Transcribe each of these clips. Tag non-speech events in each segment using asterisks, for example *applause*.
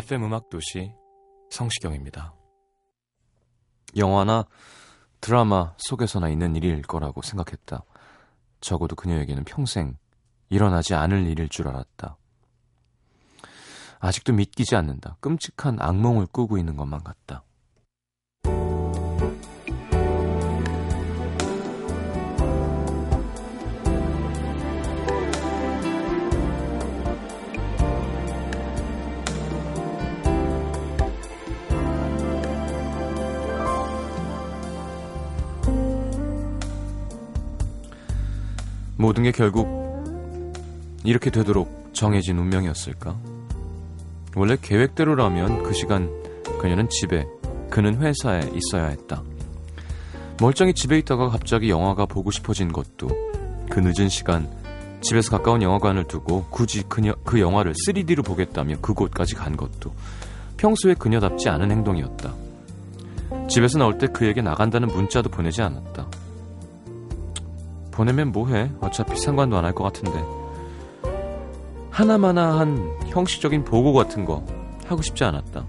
FM 음악 도시 성시경입니다. 영화나 드라마 속에서나 있는 일일 거라고 생각했다. 적어도 그녀에게는 평생 일어나지 않을 일일 줄 알았다. 아직도 믿기지 않는다. 끔찍한 악몽을 꾸고 있는 것만 같다. 모든 게 결국 이렇게 되도록 정해진 운명이었을까? 원래 계획대로라면 그 시간 그녀는 집에, 그는 회사에 있어야 했다. 멀쩡히 집에 있다가 갑자기 영화가 보고 싶어진 것도 그 늦은 시간 집에서 가까운 영화관을 두고 굳이 그녀, 그 영화를 3D로 보겠다며 그곳까지 간 것도 평소에 그녀답지 않은 행동이었다. 집에서 나올 때 그에게 나간다는 문자도 보내지 않았다. 보내면 뭐해? 어차피 상관도 안 할 것 같은데. 하나마나한 형식적인 보고 같은 거 하고 싶지 않았다.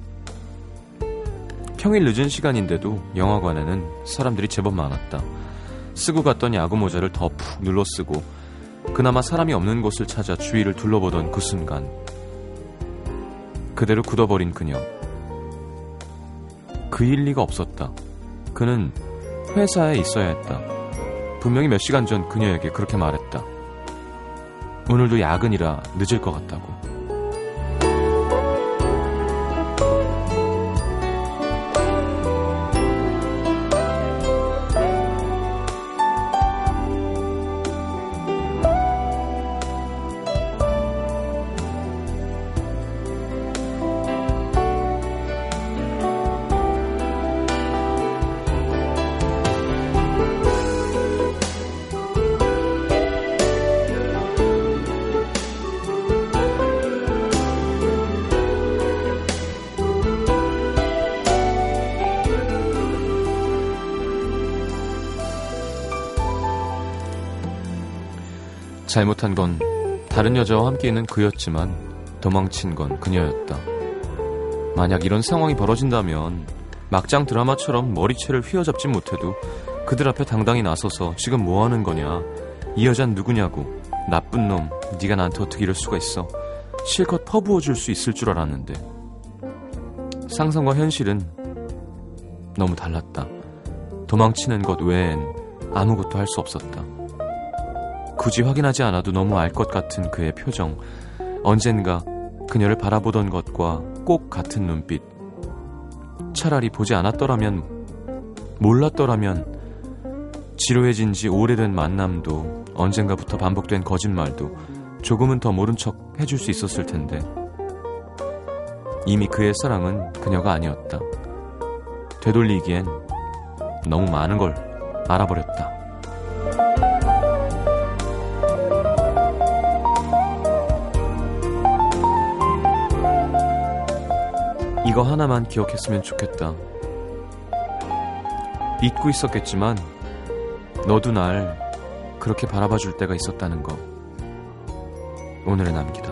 평일 늦은 시간인데도 영화관에는 사람들이 제법 많았다. 쓰고 갔던 야구 모자를 더 푹 눌러 쓰고 그나마 사람이 없는 곳을 찾아 주위를 둘러보던 그 순간 그대로 굳어버린 그녀. 그 일 리가 없었다. 그는 회사에 있어야 했다. 분명히 몇 시간 전 그녀에게 그렇게 말했다. 오늘도 야근이라 늦을 것 같다고. 잘못한 건 다른 여자와 함께 있는 그였지만 도망친 건 그녀였다. 만약 이런 상황이 벌어진다면 막장 드라마처럼 머리채를 휘어잡진 못해도 그들 앞에 당당히 나서서 지금 뭐 하는 거냐? 이 여잔 누구냐고? 나쁜 놈, 네가 나한테 어떻게 이럴 수가 있어? 실컷 퍼부어 줄 수 있을 줄 알았는데 상상과 현실은 너무 달랐다. 도망치는 것 외엔 아무것도 할 수 없었다. 굳이 확인하지 않아도 너무 알 것 같은 그의 표정. 언젠가 그녀를 바라보던 것과 꼭 같은 눈빛. 차라리 보지 않았더라면, 몰랐더라면, 지루해진 지 오래된 만남도 언젠가부터 반복된 거짓말도 조금은 더 모른 척 해줄 수 있었을 텐데. 이미 그의 사랑은 그녀가 아니었다. 되돌리기엔 너무 많은 걸 알아버렸다. 이거 하나만 기억했으면 좋겠다. 잊고 있었겠지만, 너도 날 그렇게 바라봐 줄 때가 있었다는 거. 오늘의 남기다.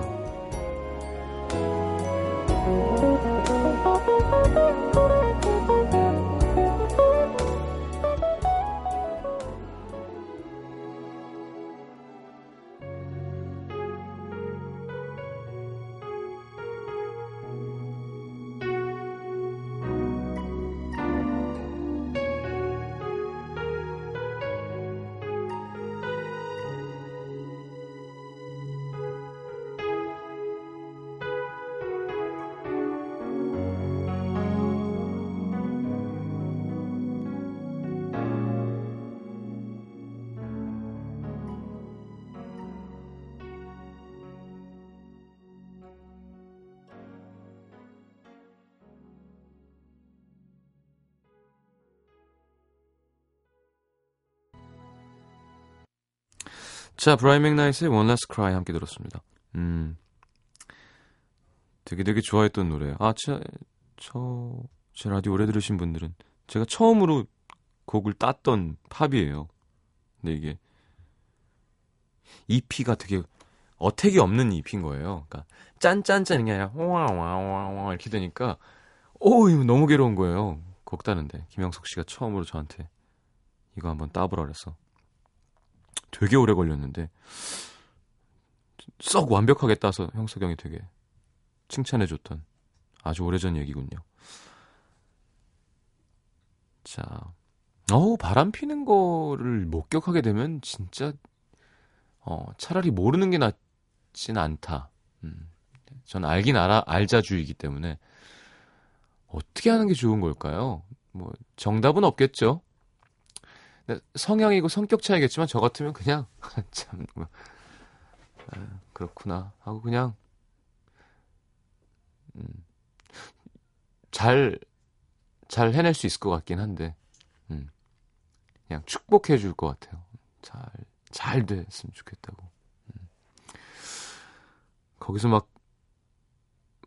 자, 브라이언 맥나이트의 One Last Cry 함께 들었습니다. 음. 되게 되게 좋아했던 노래예요. 아, 저, 저, 제 라디오 오래 들으신 분들은 제가 처음으로 곡을 땄던 팝이에요. 근데 이게 EP가 되게 attack이 없는 EP인 거예요. 그러니까 짠짠짠 이게 아니라 와와와와 이렇게 되니까 오 이거 너무 괴로운 거예요. 곡 따는데 김영석 씨가 처음으로 저한테 이거 한번 따보라 그래서 되게 오래 걸렸는데 썩 완벽하게 따서 형석 형이 되게 칭찬해줬던 아주 오래전 얘기군요. 자, 어우 바람 피는 거를 목격하게 되면 진짜 어 차라리 모르는 게 낫진 않다. 음, 전 알긴 알아 알자주의이기 때문에 어떻게 하는 게 좋은 걸까요? 뭐 정답은 없겠죠. 성향이고 성격 차이겠지만 저 같으면 그냥 *laughs* 참 아, 그렇구나 하고 그냥 음, 잘, 잘 해낼 수 있을 것 같긴 한데, 음, 그냥 축복해 줄 것 같아요. 잘, 잘 됐으면 좋겠다고. 음. 거기서 막,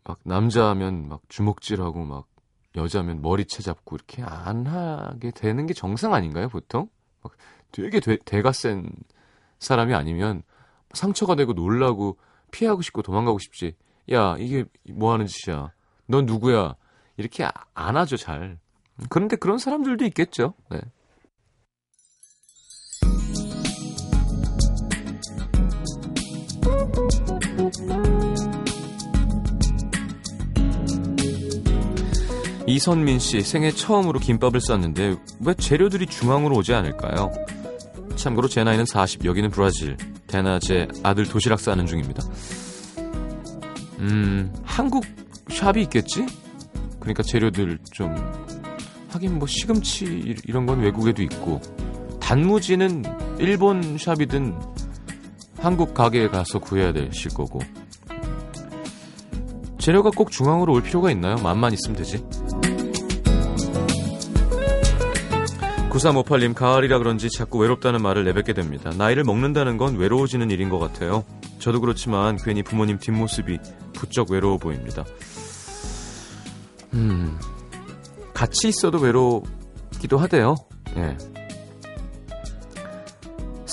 막 남자면 막 주먹질하고 막 여자면 머리채 잡고 이렇게 안 하게 되는 게 정상 아닌가요, 보통? 막 되게 되, 대가 센 사람이 아니면 상처가 되고 놀라고 피하고 싶고 도망가고 싶지. 야, 이게 뭐 하는 짓이야. 넌 누구야. 이렇게 안 하죠, 잘. 그런데 그런 사람들도 있겠죠. 네. 이선민 씨 생애 처음으로 김밥을 쌌는데 왜 재료들이 중앙으로 오지 않을까요? 참고로 제 나이는 40, 여기는 브라질. 제 아들 도시락 싸는 중입니다. 음, 한국 샵이 있겠지? 그러니까 재료들 좀 하긴 뭐 시금치 이런 건 외국에도 있고 단무지는 일본 샵이든 한국 가게에 가서 구해야 되실 거고 재료가 꼭 중앙으로 올 필요가 있나요? 맛만 있으면 되지. 9358님, 가을이라 그런지 자꾸 외롭다는 말을 내뱉게 됩니다. 나이를 먹는다는 건 외로워지는 일인 것 같아요. 저도 그렇지만 괜히 부모님 뒷모습이 부쩍 외로워 보입니다. 음, 같이 있어도 외롭기도 하대요. 예.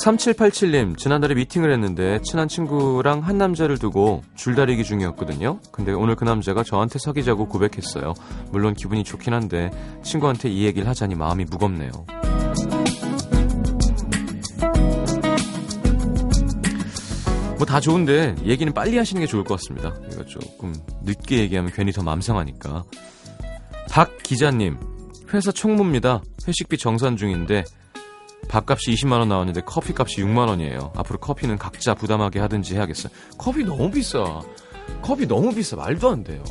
3787님, 지난달에 미팅을 했는데 친한 친구랑 한 남자를 두고 줄다리기 중이었거든요. 근데 오늘 그 남자가 저한테 사귀자고 고백했어요. 물론 기분이 좋긴 한데 친구한테 이 얘기를 하자니 마음이 무겁네요. 뭐 다 좋은데 얘기는 빨리 하시는 게 좋을 것 같습니다. 이거 조금 늦게 얘기하면 괜히 더 맘상하니까. 박 기자님, 회사 총무입니다. 회식비 정산 중인데 밥값이 20만원 나왔는데 커피값이 6만원이에요. 앞으로 커피는 각자 부담하게 하든지 해야겠어요. 커피 너무 비싸. 커피 너무 비싸. 말도 안 돼요.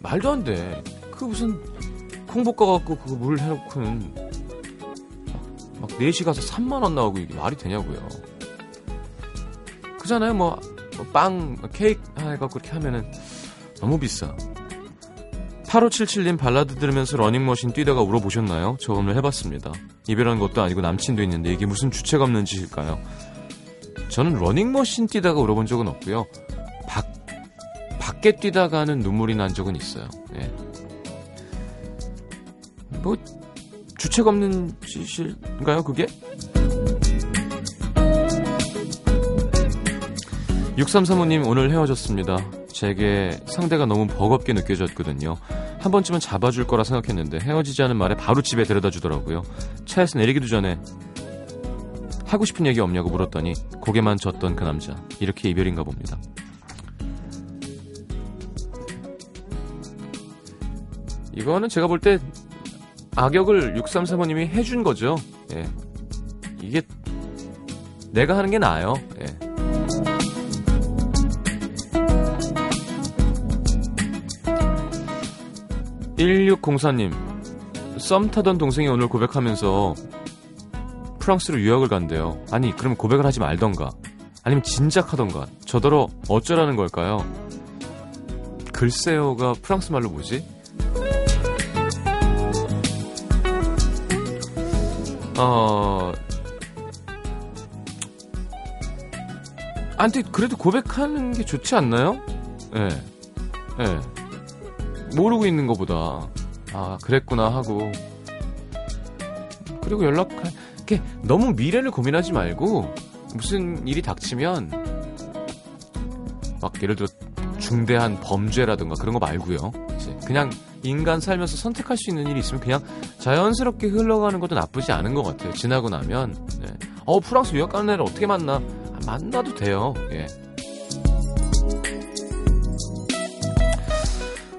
말도 안 돼. 그 무슨 콩볶아 갖고 그거 물 해놓고는 막 4시 가서 3만원 나오고 이게 말이 되냐고요. 그잖아요. 뭐, 뭐 빵, 케이크 해갖고 그렇게 하면은 너무 비싸. 8577님 발라드 들으면서 러닝머신 뛰다가 울어보셨나요? 저 오늘 해봤습니다. 이별한 것도 아니고 남친도 있는데 이게 무슨 주책 없는 짓일까요? 저는 러닝머신 뛰다가 울어본 적은 없고요. 밖, 밖에 뛰다가는 눈물이 난 적은 있어요. 예. 뭐 주책 없는 짓일까요, 그게? 6335님 오늘 헤어졌습니다. 제게 상대가 너무 버겁게 느껴졌거든요. 한 번쯤은 잡아줄 거라 생각했는데 헤어지자는 말에 바로 집에 데려다 주더라고요. 차에서 내리기도 전에 하고 싶은 얘기 없냐고 물었더니 고개만 젓던 그 남자. 이렇게 이별인가 봅니다. 이거는 제가 볼 때 악역을 6335님이 해준 거죠. 예. 이게 내가 하는 게 나아요. 예. 1604님, 썸 타던 동생이 오늘 고백하면서 프랑스로 유학을 간대요. 아니, 그러면 고백을 하지 말던가. 아니면 진작 하던가. 저더러 어쩌라는 걸까요? 글쎄요가 프랑스 말로 뭐지? 어, 아, 근데 그래도 고백하는 게 좋지 않나요? 예. 네. 예. 네. 모르고 있는 것보다, 아, 그랬구나 하고. 그리고 연락, 이렇게 너무 미래를 고민하지 말고, 무슨 일이 닥치면, 막 예를 들어 중대한 범죄라든가 그런 거 말고요. 이제 그냥 인간 살면서 선택할 수 있는 일이 있으면 그냥 자연스럽게 흘러가는 것도 나쁘지 않은 것 같아요. 지나고 나면 네. 어 프랑스 유학 가는 애를 어떻게 만나? 아, 만나도 돼요. 예.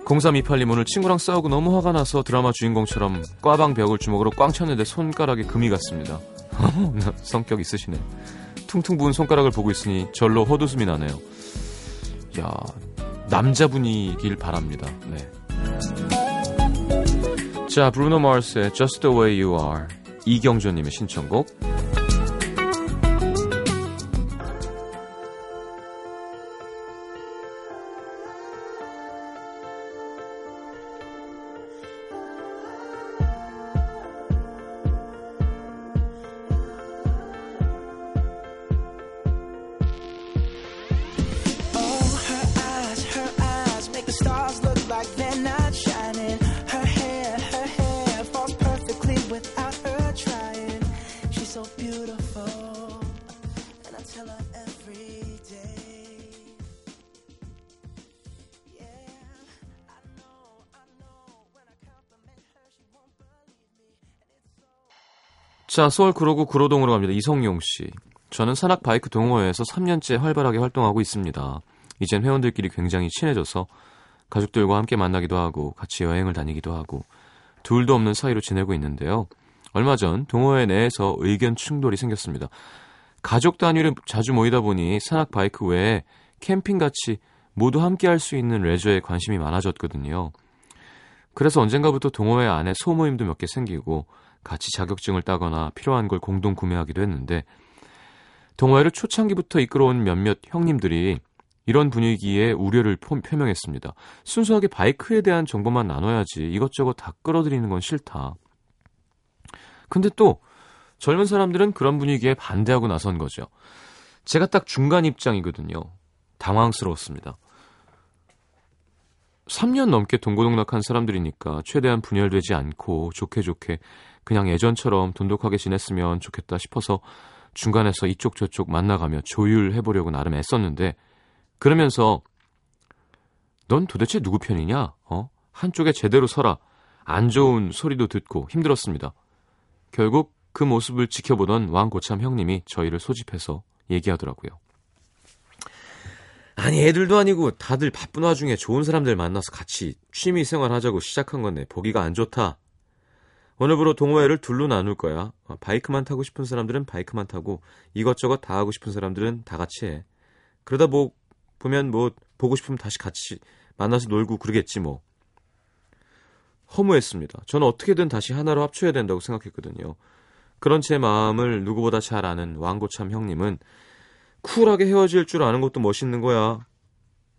0328님 오늘 친구랑 싸우고 너무 화가 나서 드라마 주인공처럼 꽈방 벽을 주먹으로 꽝 쳤는데 손가락에 금이 갔습니다. *laughs* 성격 있으시네. 퉁퉁 부은 손가락을 보고 있으니 절로 헛웃음이 나네요. 야, 남자분이길 바랍니다. 네. 자, 브루노 마르스의 Just the Way You Are 이경조님의 신청곡 자, 서울 구로구 구로동으로 갑니다. 이성용 씨. 저는 산악 바이크 동호회에서 3년째 활발하게 활동하고 있습니다. 이젠 회원들끼리 굉장히 친해져서 가족들과 함께 만나기도 하고 같이 여행을 다니기도 하고 둘도 없는 사이로 지내고 있는데요. 얼마 전 동호회 내에서 의견 충돌이 생겼습니다. 가족 단위로 자주 모이다 보니 산악 바이크 외에 캠핑 같이 모두 함께 할 수 있는 레저에 관심이 많아졌거든요. 그래서 언젠가부터 동호회 안에 소모임도 몇 개 생기고 같이 자격증을 따거나 필요한 걸 공동 구매하기도 했는데 동호회를 초창기부터 이끌어온 몇몇 형님들이 이런 분위기에 우려를 표명했습니다. 순수하게 바이크에 대한 정보만 나눠야지 이것저것 다 끌어들이는 건 싫다. 근데 또 젊은 사람들은 그런 분위기에 반대하고 나선 거죠. 제가 딱 중간 입장이거든요. 당황스러웠습니다. 3년 넘게 동고동락한 사람들이니까 최대한 분열되지 않고 좋게 좋게 그냥 예전처럼 돈독하게 지냈으면 좋겠다 싶어서 중간에서 이쪽 저쪽 만나가며 조율해보려고 나름 애썼는데 그러면서 넌 도대체 누구 편이냐? 어? 한쪽에 제대로 서라. 안 좋은 소리도 듣고 힘들었습니다. 결국 그 모습을 지켜보던 왕고참 형님이 저희를 소집해서 얘기하더라고요. 아니 애들도 아니고 다들 바쁜 와중에 좋은 사람들 만나서 같이 취미 생활 하자고 시작한 건데 보기가 안 좋다. 오늘부로 동호회를 둘로 나눌 거야. 어, 바이크만 타고 싶은 사람들은 바이크만 타고 이것저것 다 하고 싶은 사람들은 다 같이 해. 그러다 뭐 보면 뭐 보고 싶으면 다시 같이 만나서 놀고 그러겠지 뭐. 허무했습니다. 저는 어떻게든 다시 하나로 합쳐야 된다고 생각했거든요. 그런 제 마음을 누구보다 잘 아는 왕고참 형님은 쿨하게 헤어질 줄 아는 것도 멋있는 거야.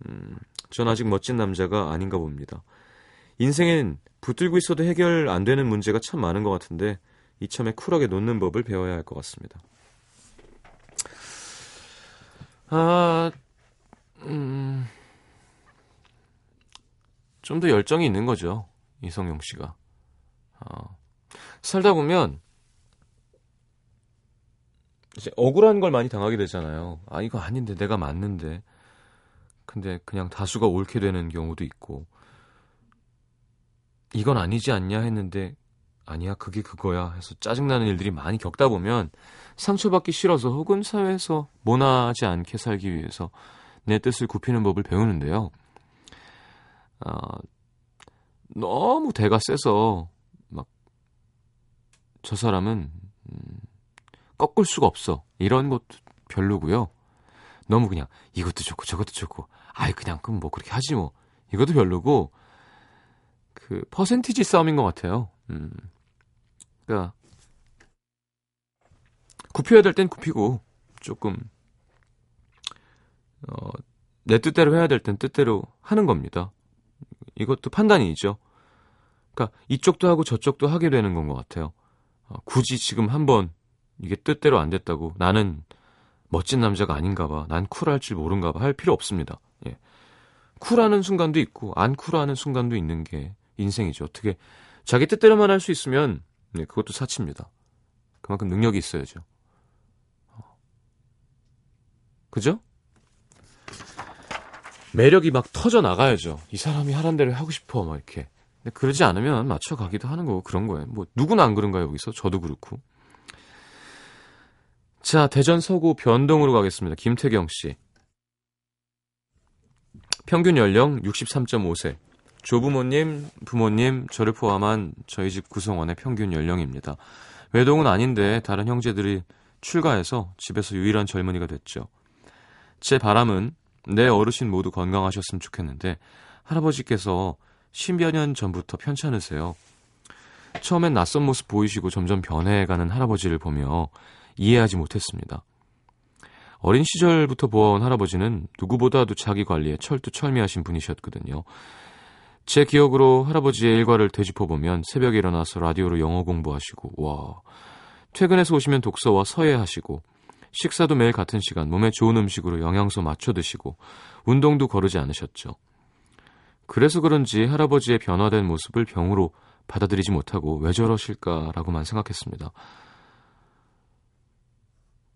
음, 전 아직 멋진 남자가 아닌가 봅니다. 인생엔 붙들고 있어도 해결 안 되는 문제가 참 많은 것 같은데 이참에 쿨하게 놓는 법을 배워야 할 것 같습니다. 아, 음, 좀 더 열정이 있는 거죠. 이성용 씨가. 어, 살다 보면 이제 억울한 걸 많이 당하게 되잖아요. 아, 이거 아닌데, 내가 맞는데. 근데 그냥 다수가 옳게 되는 경우도 있고. 이건 아니지 않냐 했는데 아니야 그게 그거야 해서 짜증나는 일들이 많이 겪다 보면 상처받기 싫어서 혹은 사회에서 모나지 않게 살기 위해서 내 뜻을 굽히는 법을 배우는데요. 어, 너무 대가 세서 막 저 사람은 음, 꺾을 수가 없어 이런 것도 별로고요. 너무 그냥 이것도 좋고 저것도 좋고 아이 그냥 그럼 뭐 그렇게 하지 뭐 이것도 별로고 그 퍼센티지 싸움인 것 같아요. 음. 그러니까 굽혀야 될 땐 굽히고 조금 어, 내 뜻대로 해야 될 땐 뜻대로 하는 겁니다. 이것도 판단이죠. 그러니까 이쪽도 하고 저쪽도 하게 되는 건 것 같아요. 어, 굳이 지금 한번 이게 뜻대로 안 됐다고 나는 멋진 남자가 아닌가 봐. 난 쿨할 줄 모른가 봐. 할 필요 없습니다. 예. 쿨하는 순간도 있고 안 쿨하는 순간도 있는 게 인생이죠. 어떻게 자기 뜻대로만 할 수 있으면 네, 그것도 사치입니다. 그만큼 능력이 있어야죠. 어. 그죠? 매력이 막 터져 나가야죠. 이 사람이 하란 대로 하고 싶어 막 이렇게. 근데 그러지 않으면 맞춰가기도 하는 거고 그런 거예요. 뭐 누구나 안 그런가요 여기서? 저도 그렇고. 자 대전 서구 변동으로 가겠습니다. 김태경 씨. 평균 연령 63.5세. 조부모님, 부모님, 저를 포함한 저희 집 구성원의 평균 연령입니다. 외동은 아닌데 다른 형제들이 출가해서 집에서 유일한 젊은이가 됐죠. 제 바람은 내 어르신 모두 건강하셨으면 좋겠는데 할아버지께서 10여 년 전부터 편찮으세요. 처음엔 낯선 모습 보이시고 점점 변해가는 할아버지를 보며 이해하지 못했습니다. 어린 시절부터 보아온 할아버지는 누구보다도 자기 관리에 철두철미하신 분이셨거든요. 제 기억으로 할아버지의 일과를 되짚어보면 새벽에 일어나서 라디오로 영어 공부하시고, 와. 퇴근해서 오시면 독서와 서예하시고, 식사도 매일 같은 시간 몸에 좋은 음식으로 영양소 맞춰 드시고, 운동도 거르지 않으셨죠. 그래서 그런지 할아버지의 변화된 모습을 병으로 받아들이지 못하고 왜 저러실까라고만 생각했습니다.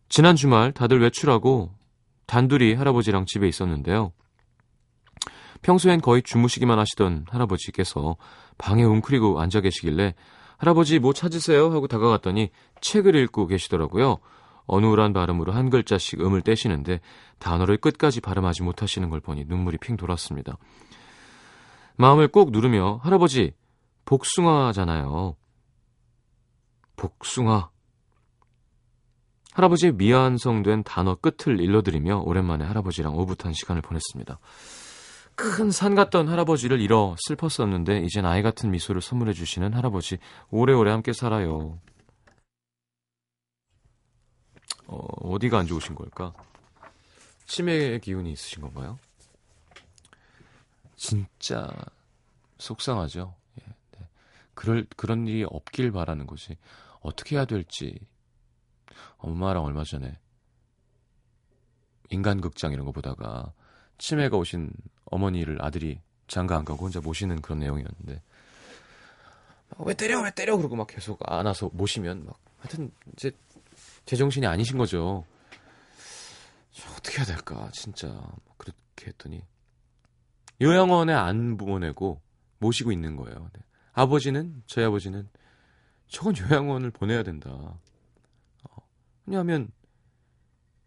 지난 주말 다들 외출하고 단둘이 할아버지랑 집에 있었는데요. 평소엔 거의 주무시기만 하시던 할아버지께서 방에 웅크리고 앉아 계시길래 할아버지 뭐 찾으세요? 하고 다가갔더니 책을 읽고 계시더라고요. 어눌한 발음으로 한 글자씩 음을 떼시는데 단어를 끝까지 발음하지 못하시는 걸 보니 눈물이 핑 돌았습니다. 마음을 꼭 누르며 할아버지 복숭아잖아요. 복숭아. 할아버지의 미완성된 단어 끝을 일러드리며 오랜만에 할아버지랑 오붓한 시간을 보냈습니다. 큰 산 같던 할아버지를 잃어 슬펐었는데 이젠 아이 같은 미소를 선물해 주시는 할아버지 오래오래 함께 살아요. 어, 어디가 안 좋으신 걸까? 치매 기운이 있으신 건가요? 진짜 속상하죠. 예, 네. 그럴 그런 일이 없길 바라는 거지. 어떻게 해야 될지 엄마랑 얼마 전에 인간극장 이런 거 보다가 치매가 오신 어머니를 아들이 장가 안 가고 혼자 모시는 그런 내용이었는데 왜 때려 왜 때려 그러고 막 계속 안아서 모시면 막 하여튼 이제 제정신이 아니신 거죠. 어떻게 해야 될까 진짜 그렇게 했더니 요양원에 안 보내고 모시고 있는 거예요. 네. 아버지는 저희 아버지는 저건 요양원을 보내야 된다. 어, 왜냐하면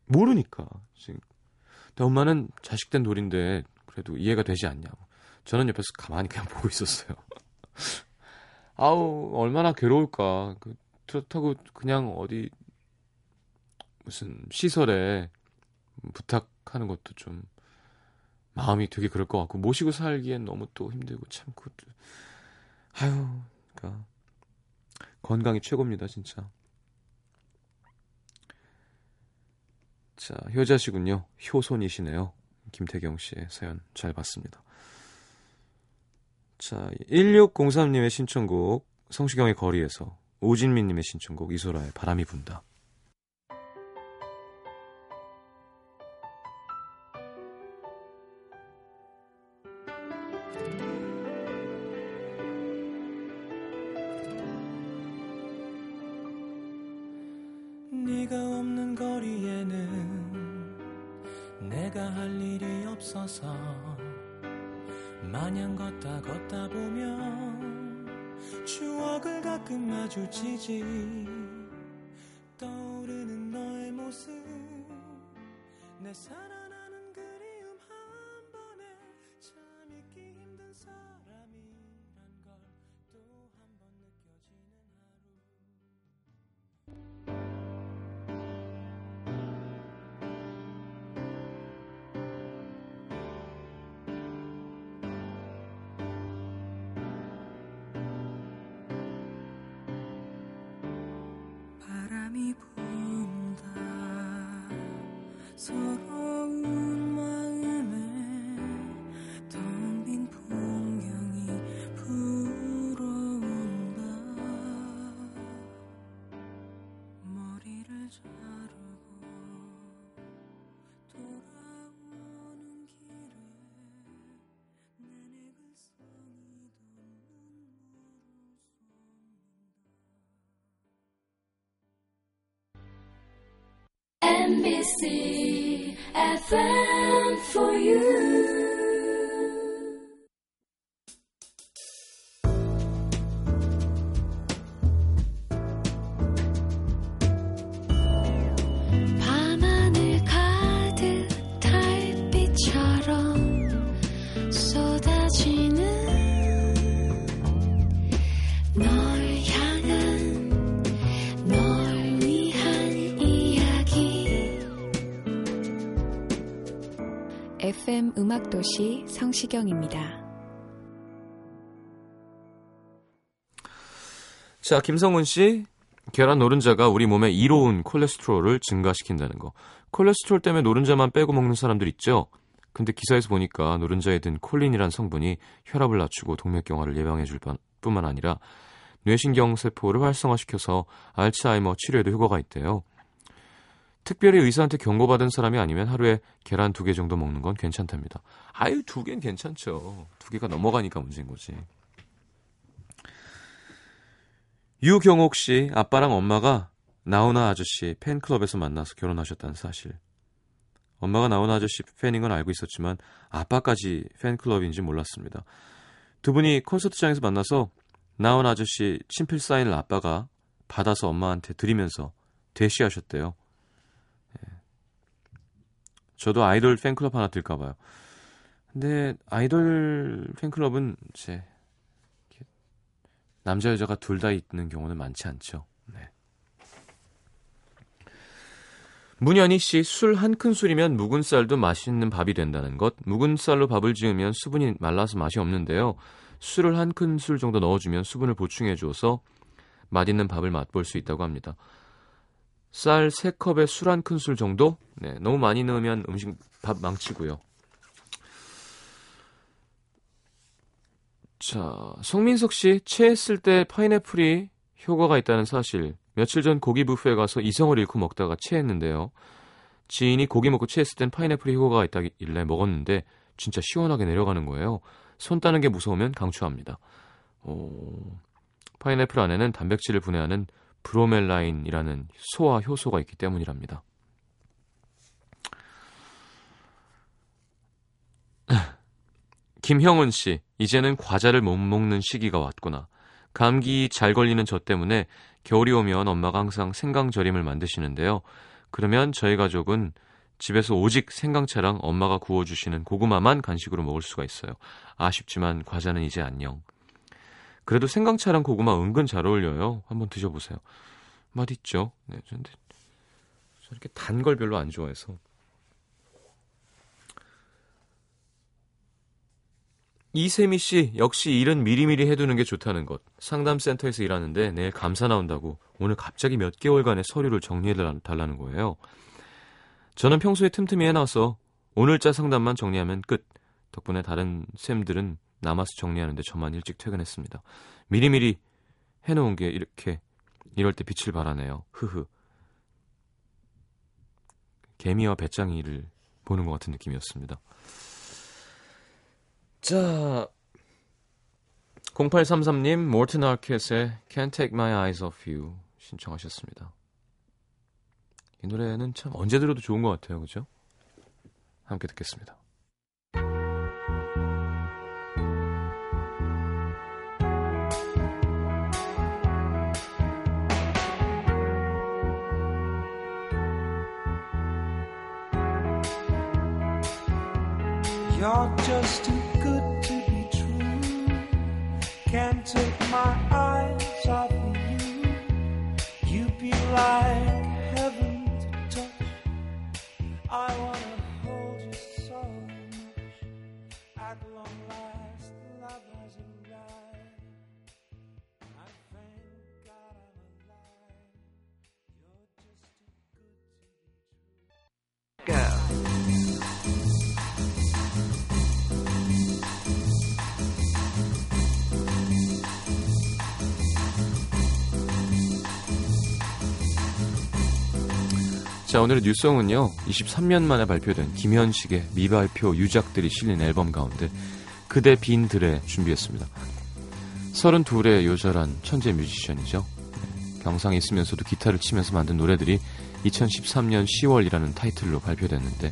모르니까 지금. 근데 엄마는 자식된 돌인데 그래도 이해가 되지 않냐고. 저는 옆에서 가만히 그냥 보고 있었어요. 아우 얼마나 괴로울까. 그, 그렇다고 그냥 어디 무슨 시설에 부탁하는 것도 좀 마음이 되게 그럴 것 같고 모시고 살기엔 너무 또 힘들고 참 그것도 아유 그러니까 건강이 최고입니다 진짜 자 효자시군요 효손이시네요 김태경 씨의 사연 잘 봤습니다. 자 1603님의 신청곡 성시경의 거리에서 오진민님의 신청곡 이소라의 바람이 분다 없어서 마냥 걷다 걷다 보면 추억을 가끔 마주치지 MBC FM for you. 음악도시 성시경입니다. 자, 김성훈 씨. 계란 노른자가 우리 몸에 이로운 콜레스테롤을 증가시킨다는 거. 콜레스테롤 때문에 노른자만 빼고 먹는 사람들 있죠? 근데 기사에서 보니까 노른자에 든 콜린이란 성분이 혈압을 낮추고 동맥경화를 예방해 줄 뿐만 아니라 뇌신경 세포를 활성화시켜서 알츠하이머 치료에도 효과가 있대요. 특별히 의사한테 경고받은 사람이 아니면 하루에 계란 두 개 정도 먹는 건 괜찮답니다. 아유, 두 개는 괜찮죠. 두 개가 넘어가니까 문제인 거지. 유경옥 씨, 아빠랑 엄마가 나훈아 아저씨 팬클럽에서 만나서 결혼하셨다는 사실. 엄마가 나훈아 아저씨 팬인 건 알고 있었지만 아빠까지 팬클럽인지 몰랐습니다. 두 분이 콘서트장에서 만나서 나훈아 아저씨 친필 사인을 아빠가 받아서 엄마한테 드리면서 대시하셨대요. 예. 저도 아이돌 팬클럽 하나 들까 봐요. 근데 아이돌 팬클럽은 제 남자 여자가 둘 다 있는 경우는 많지 않죠. 네. 문현희 씨, 술 한 큰술이면 묵은 쌀도 맛있는 밥이 된다는 것. 묵은 쌀로 밥을 지으면 수분이 말라서 맛이 없는데요. 술을 한 큰술 정도 넣어주면 수분을 보충해 줘서 맛있는 밥을 맛볼 수 있다고 합니다. 쌀 3컵에 술 한 큰술 정도? 네, 너무 많이 넣으면 음식 밥 망치고요. 자, 송민석 씨 체했을 때 파인애플이 효과가 있다는 사실. 며칠 전 고기 뷔페에 가서 이성을 잃고 먹다가 체했는데요. 지인이 고기 먹고 체했을 땐 파인애플이 효과가 있다길래 먹었는데 진짜 시원하게 내려가는 거예요. 손 따는 게 무서우면 강추합니다. 오, 파인애플 안에는 단백질을 분해하는 브로멜라인이라는 소화 효소가 있기 때문이랍니다. *clears throat* 김형은 씨, 이제는 과자를 못 먹는 시기가 왔구나. 감기 잘 걸리는 저 때문에 겨울이 오면 엄마가 항상 생강절임을 만드시는데요. 그러면 저희 가족은 집에서 오직 생강차랑 엄마가 구워주시는 고구마만 간식으로 먹을 수가 있어요. 아쉽지만 과자는 이제 안녕. 그래도 생강차랑 고구마 은근 잘 어울려요. 한번 드셔보세요. 맛있죠? 네, 근데 저렇게 단 걸 별로 안 좋아해서. 이세미 씨, 역시 일은 미리미리 해두는 게 좋다는 것. 상담센터에서 일하는데 내일 감사 나온다고 오늘 갑자기 몇 개월간의 서류를 정리해 달라는 거예요. 저는 평소에 틈틈이 해놔서 오늘자 상담만 정리하면 끝. 덕분에 다른 쌤들은 남아서 정리하는데 저만 일찍 퇴근했습니다. 미리미리 해놓은 게 이렇게 이럴 때 빛을 발하네요. 흐흐. 개미와 배짱이를 보는 것 같은 느낌이었습니다. 자, 0833님, 모튼 아켓의 Can't Take My Eyes Off You 신청하셨습니다. 이 노래는 참 언제 들어도 좋은 것 같아요. 그죠? 함께 듣겠습니다. Just too good to be true. Can't take my eyes off of you. You be like heaven to touch. I wanna hold you so much. At long last, 자, 오늘의 new song은요, 23년 만에 발표된 김현식의 미발표 유작들이 실린 앨범 가운데 그대 빈 들에 준비했습니다. 32에 요절한 천재 뮤지션이죠. 네, 병상에 있으면서도 기타를 치면서 만든 노래들이 2013년 10월이라는 타이틀로 발표됐는데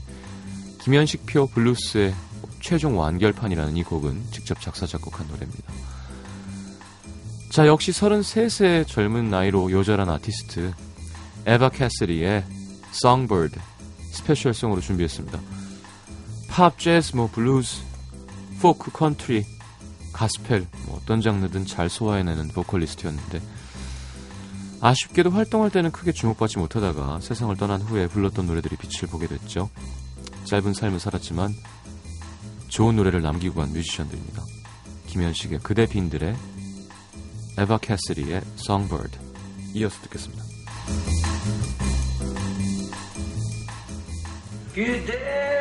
김현식 표 블루스의 최종 완결판이라는 이 곡은 직접 작사 작곡한 노래입니다. 자 역시 33세 젊은 나이로 요절한 아티스트 에바 캐시디의 Songbird special song으로 준비했습니다. 팝, 재즈, 뭐 블루스, 포크, 컨트리, 가스펠 뭐 어떤 장르든 잘 소화해내는 보컬리스트였는데 아쉽게도 활동할 때는 크게 주목받지 못하다가 세상을 떠난 후에 불렀던 노래들이 빛을 보게 됐죠. 짧은 삶을 살았지만 좋은 노래를 남기고 간 뮤지션들입니다. 김현식의 그대 빈 들에 에바 캐스리의 Songbird 이어서 듣겠습니다. 그대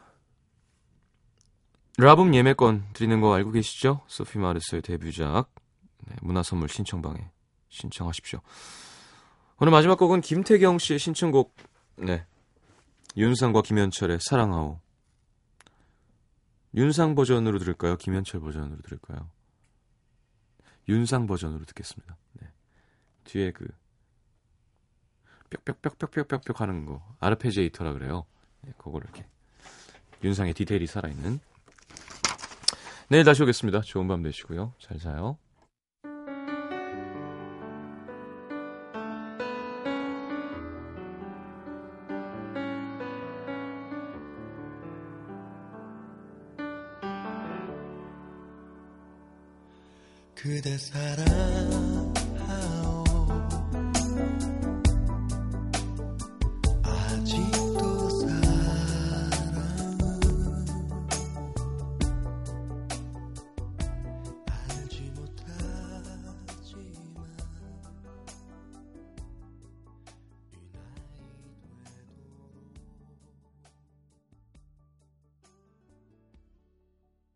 라붐 예매권 드리는 거 알고 계시죠? 소피 마르스의 데뷔작 네, 문화선물 신청방에 신청하십시오. 오늘 마지막 곡은 김태경 씨의 신청곡 네 윤상과 김현철의 사랑하오 윤상 버전으로 들을까요? 김현철 버전으로 들을까요? 윤상 버전으로 듣겠습니다. 네. 뒤에 그 뾱뾱뾱뾱뾱뾱 하는 거 아르페지에이터라 그래요. 네, 그거를 이렇게 윤상의 디테일이 살아있는 내일 다시 오겠습니다. 좋은 밤 되시고요. 잘 자요. 그대 사랑